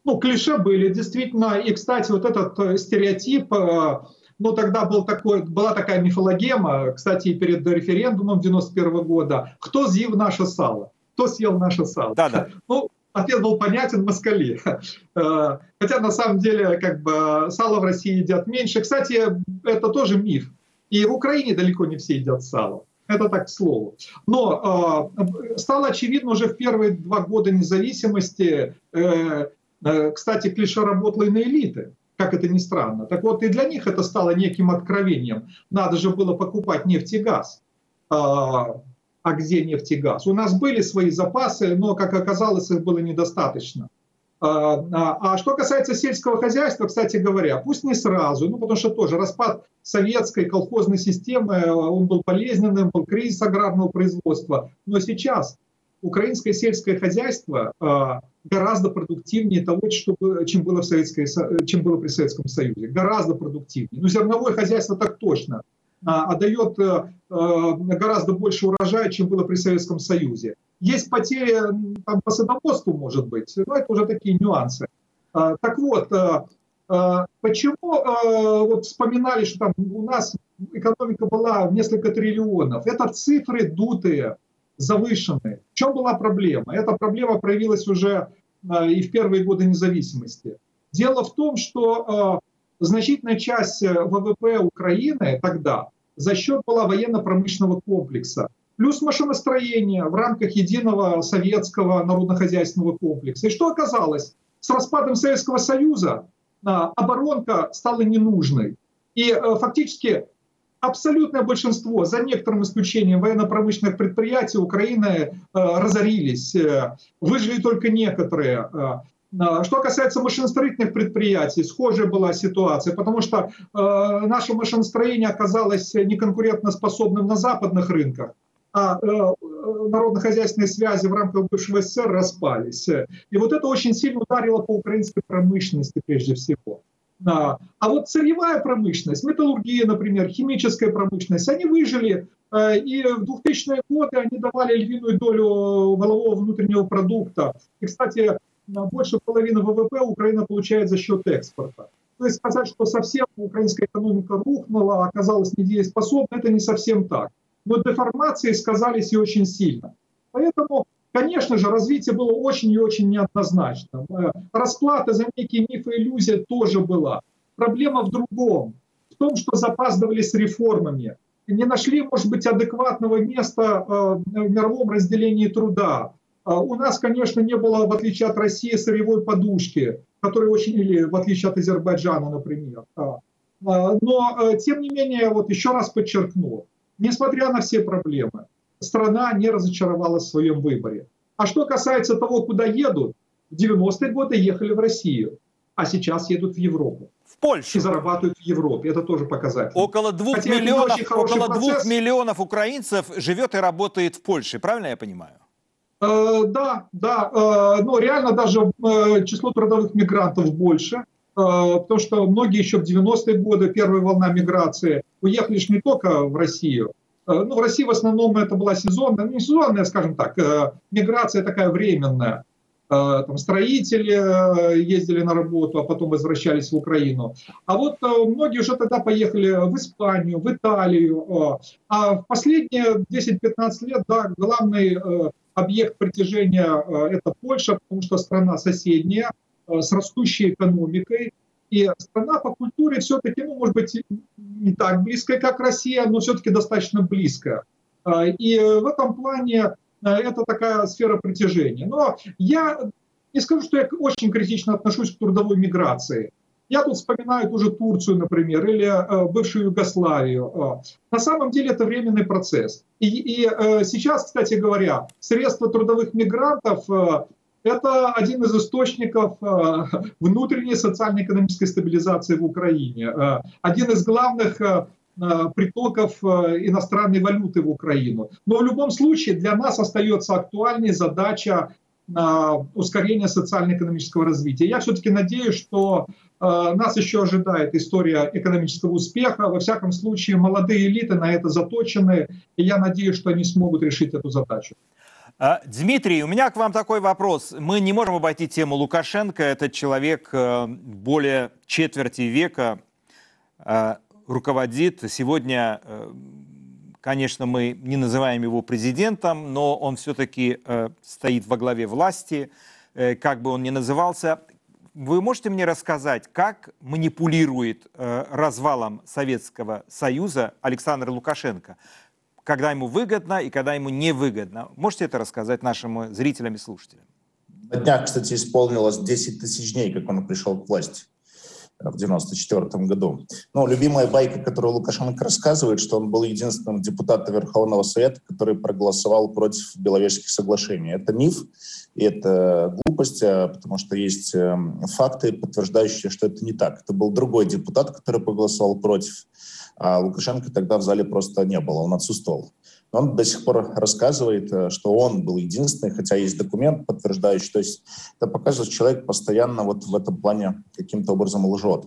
Ну, клише были, действительно. И, кстати, вот этот э, стереотип, э, ну, тогда был такой, была такая мифологема, кстати, перед референдумом 91 года. Кто съел наше сало? Кто съел наше сало? Да, да. Ну, ответ был понятен, москали. Э, хотя, на самом деле, как бы, сало в России едят меньше. Кстати, это тоже миф. И в Украине далеко не все едят сало. Это так к слову. Но э, стало очевидно уже в первые два года независимости, э, Э, кстати, клише работало и на элиты, как это ни странно. Так вот, и для них это стало неким откровением. Надо же было покупать нефть и газ. А, а где нефть и газ? У нас были свои запасы, но, как оказалось, их было недостаточно. А, а, а что касается сельского хозяйства, кстати говоря, пусть не сразу, ну потому что тоже распад советской колхозной системы, он был болезненным, был кризис аграрного производства, но сейчас украинское сельское хозяйство гораздо продуктивнее того, что, чем, было в Советской, чем было при Советском Союзе. Гораздо продуктивнее. Ну, зерновое хозяйство так точно. А, а дает а, гораздо больше урожая, чем было при Советском Союзе. Есть потери там, по садоводству, может быть, но это уже такие нюансы. А, так вот, а, почему вот вспоминали, что там у нас экономика была в несколько триллионов? Это цифры дутые завышены. В чем была проблема? Эта проблема проявилась уже а, и в первые годы независимости. Дело в том, что а, значительная часть э, ВВП Украины тогда за счет была военно-промышленного комплекса, плюс машиностроение в рамках единого советского народно-хозяйственного комплекса. И что оказалось? С распадом Советского Союза оборонка стала ненужной. И э, фактически абсолютное большинство, за некоторым исключением военно-промышленных предприятий Украины э, разорились. Э, выжили только некоторые. Э, что касается машиностроительных предприятий, схожая была ситуация, потому что э, наше машиностроение оказалось неконкурентоспособным на западных рынках, а э, народно-хозяйственные связи в рамках бывшего СССР распались. И вот это очень сильно ударило по украинской промышленности прежде всего. А вот сырьевая промышленность, металлургия, например, химическая промышленность, они выжили, э, и в 2000-е годы они давали львиную долю валового внутреннего продукта. И, кстати, больше половины ВВП Украина получает за счет экспорта. То есть сказать, что совсем украинская экономика рухнула, оказалась недееспособна, это не совсем так. Но деформации сказались и очень сильно. Поэтому Конечно же, развитие было очень и очень неоднозначным. Э, расплата за некие мифы и иллюзии тоже была. Проблема в другом, в том, что запаздывали с реформами, не нашли, может быть, адекватного места э, в мировом разделении труда. Э, у нас, конечно, не было, в отличие от России, сырьевой подушки, которая очень, или в отличие от Азербайджана, например. Но, тем не менее, вот еще раз подчеркну, несмотря на все проблемы, страна не разочаровалась в своем выборе. А что касается того, куда едут, в 90-е годы ехали в Россию. а сейчас едут в Европу. В Польшу. И зарабатывают в Европе. Это тоже показатель. Около двух, Хотя миллионов, около двух миллионов украинцев живет и работает в Польше. Правильно я понимаю? Э, Да, да. э, Ну, реально даже э, число трудовых мигрантов больше, э, потому что многие еще в 90-е годы, первая волна миграции, уехали ж не только в Россию. Э, Ну, в России в основном это была сезонная, ну, не сезонная, скажем так, э, миграция такая временная. Э, Там строители ездили на работу, а потом возвращались в Украину. А вот многие уже тогда поехали в Испанию, в Италию. А в последние 10-15 лет, да, главный объект притяжения это Польша, потому что страна соседняя, с растущей экономикой. И страна по культуре все-таки, ну, может быть, не так близкая, как Россия, но все-таки достаточно близкая. А, И в этом плане э, это такая сфера притяжения. Но я не скажу, что я очень критично отношусь к трудовой миграции. Я тут вспоминаю ту же Турцию, например, или э, бывшую Югославию. На самом деле это временный процесс. И, и, э, сейчас, кстати говоря, средства трудовых мигрантов это один из источников э, внутренней социально-экономической стабилизации в Украине. Э, Один из главных э, притоков иностранной валюты в Украину. Но в любом случае для нас остается актуальной задача ускорения социально-экономического развития. Я все-таки надеюсь, что нас еще ожидает история экономического успеха. Во всяком случае, молодые элиты на это заточены, и я надеюсь, что они смогут решить эту задачу. А, Дмитрий, у меня к вам такой вопрос. Мы не можем обойти тему Лукашенко. Этот человек э, более четверти века э, руководит. Сегодня, э, конечно, мы не называем его президентом, но он все-таки стоит во главе власти, как бы он ни назывался. Вы можете мне рассказать, как манипулирует развалом Советского Союза Александр Лукашенко? Когда ему выгодно и когда ему невыгодно. Можете это рассказать нашим зрителям и слушателям? На днях, кстати, исполнилось 10 тысяч дней, как он пришел к власти в 94 году. Но любимая байка, которую Лукашенко рассказывает, что он был единственным депутатом Верховного Совета, который проголосовал против Беловежских соглашений. Это миф, и это глупость, а, потому что есть э, факты, подтверждающие, что это не так. Это был другой депутат, который проголосовал против, а Лукашенко тогда в зале просто не было, он отсутствовал. Но он до сих пор рассказывает, э, что он был единственный, хотя есть документ, подтверждающий. То есть это показывает, что человек постоянно вот в этом плане каким-то образом лжет.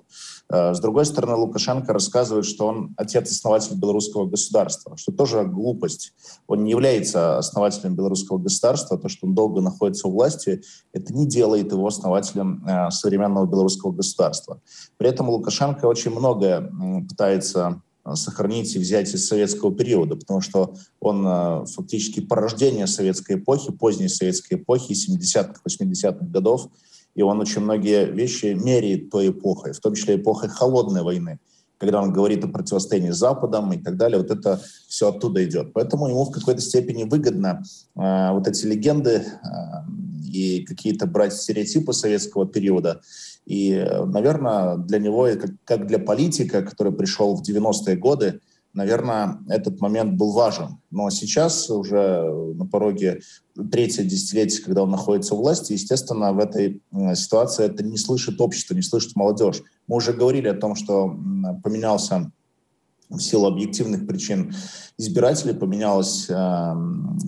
Э, С другой стороны, Лукашенко рассказывает, что он отец-основатель белорусского государства, что тоже глупость. Он не является основателем белорусского государства. То, что он долго находится у власти, это не делает его основателем э, современного белорусского государства. При этом Лукашенко очень многое пытается э, сохранить и взять из советского периода, потому что он фактически порождение советской эпохи, поздней советской эпохи, 70-х, 80-х годов, и он очень многие вещи меряет той эпохой, в том числе эпохой холодной войны, когда он говорит о противостоянии с Западом и так далее, вот это все оттуда идет. Поэтому ему в какой-то степени выгодно э, вот эти легенды э, и какие-то брать стереотипы советского периода. И, э, наверное, для него, как, как для политика, который пришел в 90-е годы, наверное, этот момент был важен. Но сейчас уже на пороге третье десятилетие, когда он находится у власти, естественно, в этой ситуации это не слышит общество, не слышит молодежь. Мы уже говорили о том, что поменялся в силу объективных причин избирателей, поменялось э,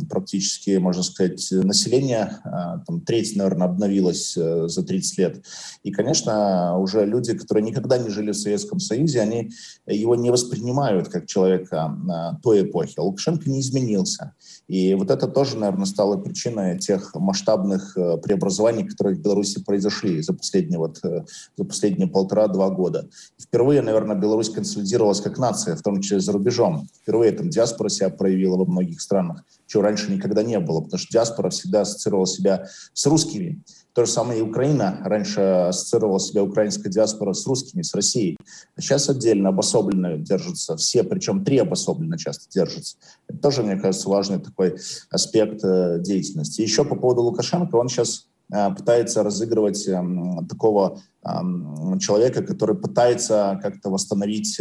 практически, можно сказать, население. Э, там треть, наверное, обновилось э, за 30 лет. И, конечно, уже люди, которые никогда не жили в Советском Союзе, они его не воспринимают как человека той эпохи. Лукашенко не изменился. И вот это тоже, наверное, стало причиной тех масштабных э, преобразований, которые в Беларуси произошли за последние, вот, э, за последние полтора-два года. Впервые, наверное, Беларусь консолидировалась как нация, в том числе за рубежом. Впервые там диаспора себя проявила во многих странах, чего раньше никогда не было, потому что диаспора всегда ассоциировала себя с русскими. То же самое и Украина. Раньше ассоциировала себя украинская диаспора с русскими, с Россией. А сейчас отдельно обособленно держатся все, причем три обособленно часто держатся. Это тоже, мне кажется, важный такой аспект э, деятельности. Еще по поводу Лукашенко, он сейчас пытается разыгрывать эм, такого человека, который пытается как-то восстановить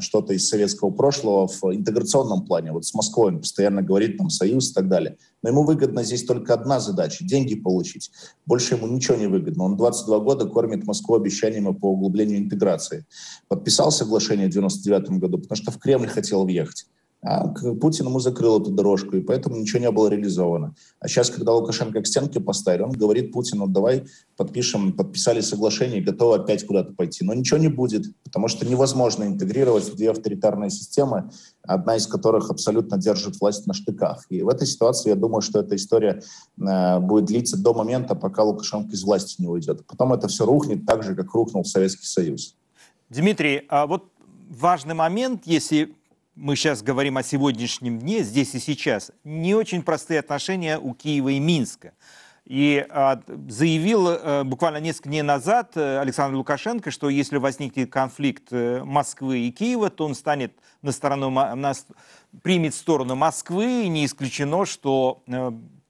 что-то из советского прошлого в интеграционном плане. Вот с Москвой он постоянно говорит там союз и так далее. Но ему выгодно здесь только одна задача – деньги получить. Больше ему ничего не выгодно. Он 22 года кормит Москву обещаниями по углублению интеграции. Подписал соглашение в 99 году, потому что в Кремль хотел въехать. А Путин ему закрыл эту дорожку, и поэтому ничего не было реализовано. А сейчас, когда Лукашенко к стенке поставили, он говорит Путину, давай подпишем, подписали соглашение, готовы опять куда-то пойти. Но ничего не будет, потому что невозможно интегрировать две авторитарные системы, одна из которых абсолютно держит власть на штыках. И в этой ситуации я думаю, что эта история э, будет длиться до момента, пока Лукашенко из власти не уйдет. Потом это все рухнет так же, как рухнул Советский Союз. Дмитрий, а вот важный момент, если мы сейчас говорим о сегодняшнем дне, здесь и сейчас, не очень простые отношения у Киева и Минска. И а, заявил а, буквально несколько дней назад а, Александр Лукашенко, что если возникнет конфликт а, Москвы и Киева, то он станет на сторону, на, примет сторону Москвы, и не исключено, что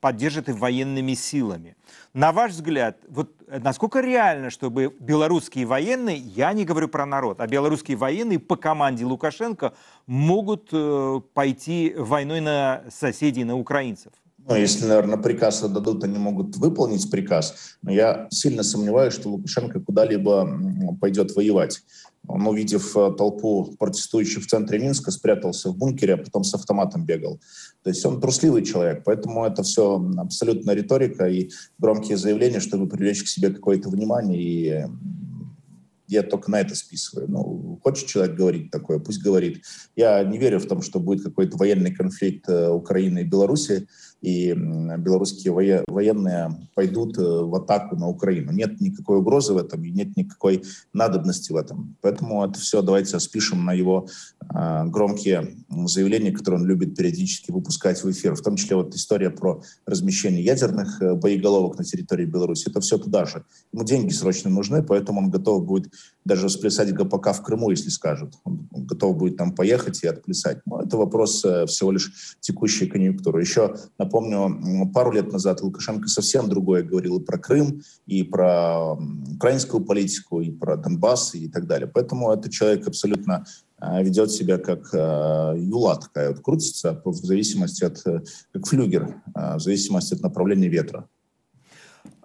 поддержит их военными силами. На ваш взгляд, вот насколько реально, чтобы белорусские военные, я не говорю про народ, а белорусские военные по команде Лукашенко могут э, пойти войной на соседей, на украинцев? Ну, если, наверное, приказ отдадут, они могут выполнить приказ. Но я сильно сомневаюсь, что Лукашенко куда-либо пойдет воевать. Он, увидев э, толпу протестующих в центре Минска, спрятался в бункере, а потом с автоматом бегал. То есть он трусливый человек, поэтому это все абсолютно риторика и громкие заявления, чтобы привлечь к себе какое-то внимание и я только на это списываю. Ну, хочет человек говорить такое, пусть говорит. Я не верю в том, что будет какой-то военный конфликт э, Украины и Беларуси, и белорусские военные пойдут э, в атаку на Украину. Нет никакой угрозы в этом и нет никакой надобности в этом. Поэтому это все давайте спишем на его громкие заявления, которые он любит периодически выпускать в эфир. В том числе вот история про размещение ядерных э, боеголовок на территории Беларуси. Это все туда же. Ему деньги срочно нужны, поэтому он готов будет даже сплясать ГПК в Крыму, если скажут. Он готов будет там поехать и отплясать. Но это вопрос э, всего лишь текущей конъюнктуры. Еще, напомню, пару лет назад Лукашенко совсем другое говорил и про Крым, и про украинскую политику, и про Донбасс, и так далее. Поэтому этот человек абсолютно ведет себя как э, юла такая, вот крутится в зависимости от, как флюгер, в зависимости от направления ветра.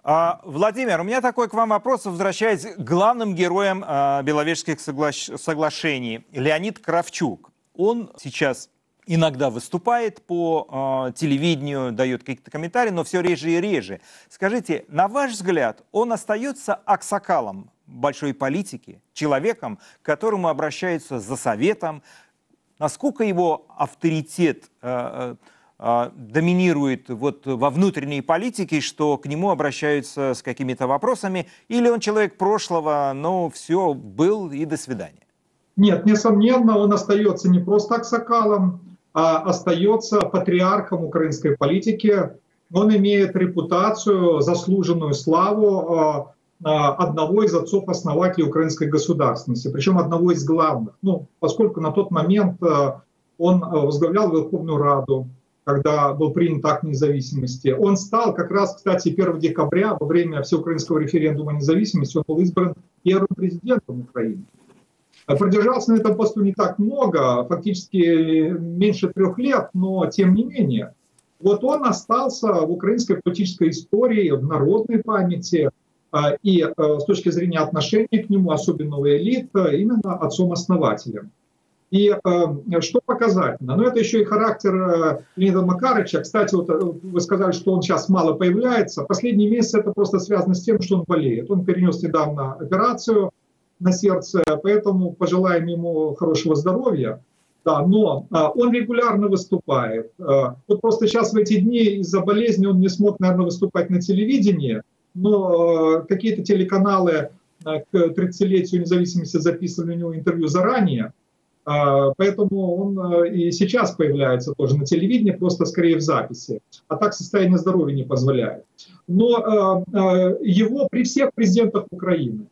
А, Владимир, у меня такой к вам вопрос, возвращаясь к главным героям а, Беловежских согла... соглашений. Леонид Кравчук. Он сейчас иногда выступает по э, телевидению, дает какие-то комментарии, но все реже и реже. Скажите, на ваш взгляд, он остается аксакалом большой политики, человеком, к которому обращаются за советом? Насколько его авторитет э, а, доминирует вот во внутренней политике, что к нему обращаются с какими-то вопросами, или он человек прошлого, но все, был и до свидания? Нет, несомненно, он остается не просто аксакалом, а остается патриархом украинской политики. Он имеет репутацию, заслуженную славу одного из отцов-основателей украинской государственности, причем одного из главных. Ну, поскольку на тот момент он возглавлял Верховную Раду, когда был принят акт независимости. Он стал как раз, кстати, 1 декабря, во время всеукраинского референдума независимости, он был избран первым президентом Украины. Продержался на этом посту не так много, фактически меньше трех лет, но тем не менее. Вот он остался в украинской политической истории, в народной памяти, а, и э, с точки зрения отношения к нему, особенно у элит, именно отцом-основателем. И э, что показательно? Ну, это еще и характер э, Леонида Макарыча. Кстати, вот э, вы сказали, что он сейчас мало появляется. Последние месяцы это просто связано с тем, что он болеет. Он перенес недавно операцию на сердце, поэтому пожелаем ему хорошего здоровья. Да, но э, он регулярно выступает. Э, вот просто сейчас в эти дни из-за болезни он не смог, наверное, выступать на телевидении, но э, какие-то телеканалы э, к 30-летию независимости записывали у него интервью заранее. А, поэтому он э, и сейчас появляется тоже на телевидении, просто скорее в записи. А так состояние здоровья не позволяет. Но его при всех президентах Украины,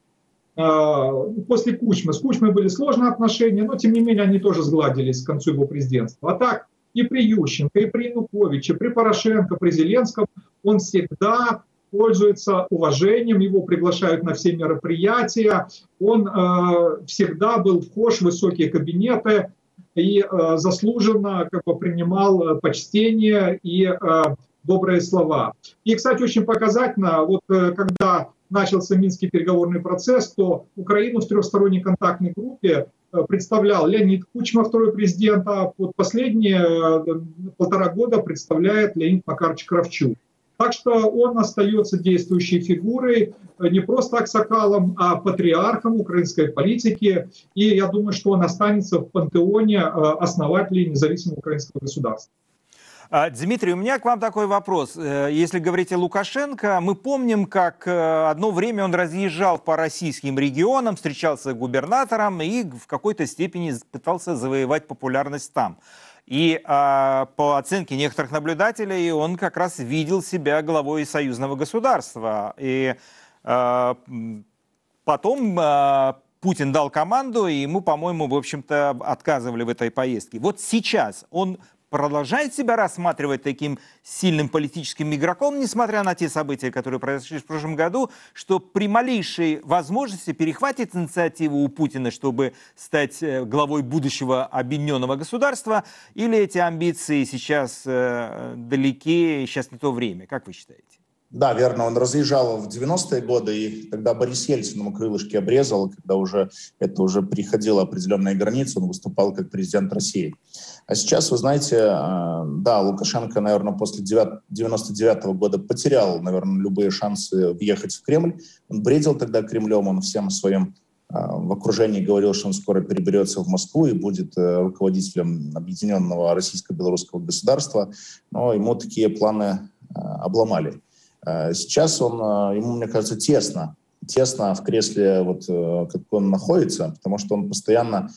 после Кучмы, с Кучмой были сложные отношения, но тем не менее они тоже сгладились к концу его президентства. А так и при Ющенко, и при Януковиче, при Порошенко, при Зеленском он всегда пользуется уважением, его приглашают на все мероприятия. Он э, всегда был вхож в высокие кабинеты и э, заслуженно как бы, принимал э, почтение и э, добрые слова. И, кстати, очень показательно, вот э, когда начался Минский переговорный процесс, то Украину в трехсторонней контактной группе э, представлял Леонид Кучма, второй президент, а вот последние э, полтора года представляет Леонид Макарович Кравчук. Так что он остается действующей фигурой, э, не просто аксакалом, а патриархом украинской политики. И я думаю, что он останется в пантеоне основателей независимого украинского государства. А, Дмитрий, у меня к вам такой вопрос. Э, если говорить о Лукашенко, мы помним, как э, одно время он разъезжал по российским регионам, встречался с губернатором и в какой-то степени пытался завоевать популярность там. И э, по оценке некоторых наблюдателей, он как раз видел себя главой союзного государства. И э, потом э, Путин дал команду, и ему, по-моему, в общем-то, отказывали в этой поездке. Вот сейчас он продолжает себя рассматривать таким сильным политическим игроком, несмотря на те события, которые произошли в прошлом году, что при малейшей возможности перехватит инициативу у Путина, чтобы стать э, главой будущего объединенного государства, или эти амбиции сейчас э, далеки, сейчас не то время? Как вы считаете? Да, верно, он разъезжал в 90-е годы, и тогда Борис Ельцин ему крылышки обрезал, когда уже это уже переходило определенные границы, он выступал как президент России. А сейчас, вы знаете, э, да, Лукашенко, наверное, после 99 -го года потерял, наверное, любые шансы въехать в Кремль. Он бредил тогда Кремлем, он всем своим э, в окружении говорил, что он скоро переберется в Москву и будет э, руководителем объединенного российско-белорусского государства, но ему такие планы обломали. Сейчас он, ему, мне кажется, тесно, тесно в кресле, вот как он находится, потому что он постоянно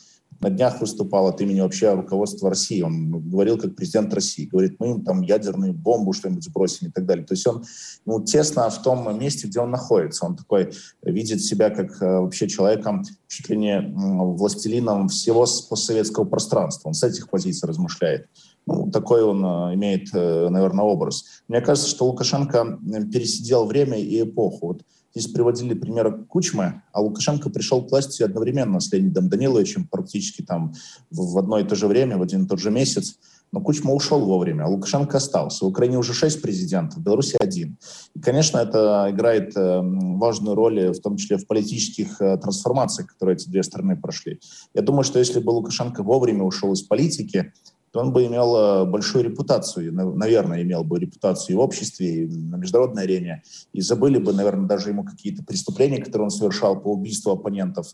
на днях выступал от имени вообще руководства России. Он говорил как президент России. Говорит, мы им там ядерную бомбу что-нибудь сбросим и так далее. То есть он ну, тесно в том месте, где он находится. Он такой видит себя как э, вообще человеком, чуть ли не властелином всего постсоветского пространства. Он с этих позиций размышляет. Ну, такой он э, имеет, э, наверное, образ. Мне кажется, что Лукашенко пересидел время и эпоху. Вот Здесь приводили пример Кучмы, а Лукашенко пришел к власти одновременно с Леонидом Даниловичем, практически там в одно и то же время, в один и тот же месяц. Но Кучма ушел вовремя, а Лукашенко остался. В Украине уже шесть президентов, в Беларуси один. И, конечно, это играет э, важную роль, в том числе в политических э, трансформациях, которые эти две страны прошли. Я думаю, что если бы Лукашенко вовремя ушел из политики, то он бы имел э, большую репутацию, наверное, имел бы репутацию и в обществе, и на международной арене, и забыли бы, наверное, даже ему какие-то преступления, которые он совершал по убийству оппонентов,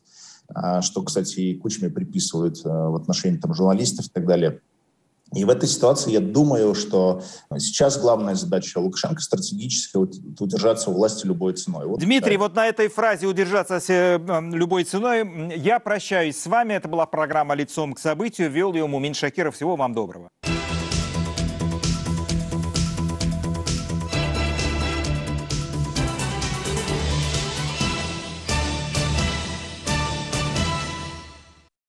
а, что, кстати, и Кучме приписывают э, в отношении там, журналистов и так далее. И в этой ситуации я думаю, что сейчас главная задача Лукашенко стратегически удержаться у власти любой ценой. Вот, Дмитрий, да. вот на этой фразе «удержаться любой ценой» я прощаюсь с вами. Это была программа «Лицом к событию». Вел ее Мумин Шакиров. Всего вам доброго.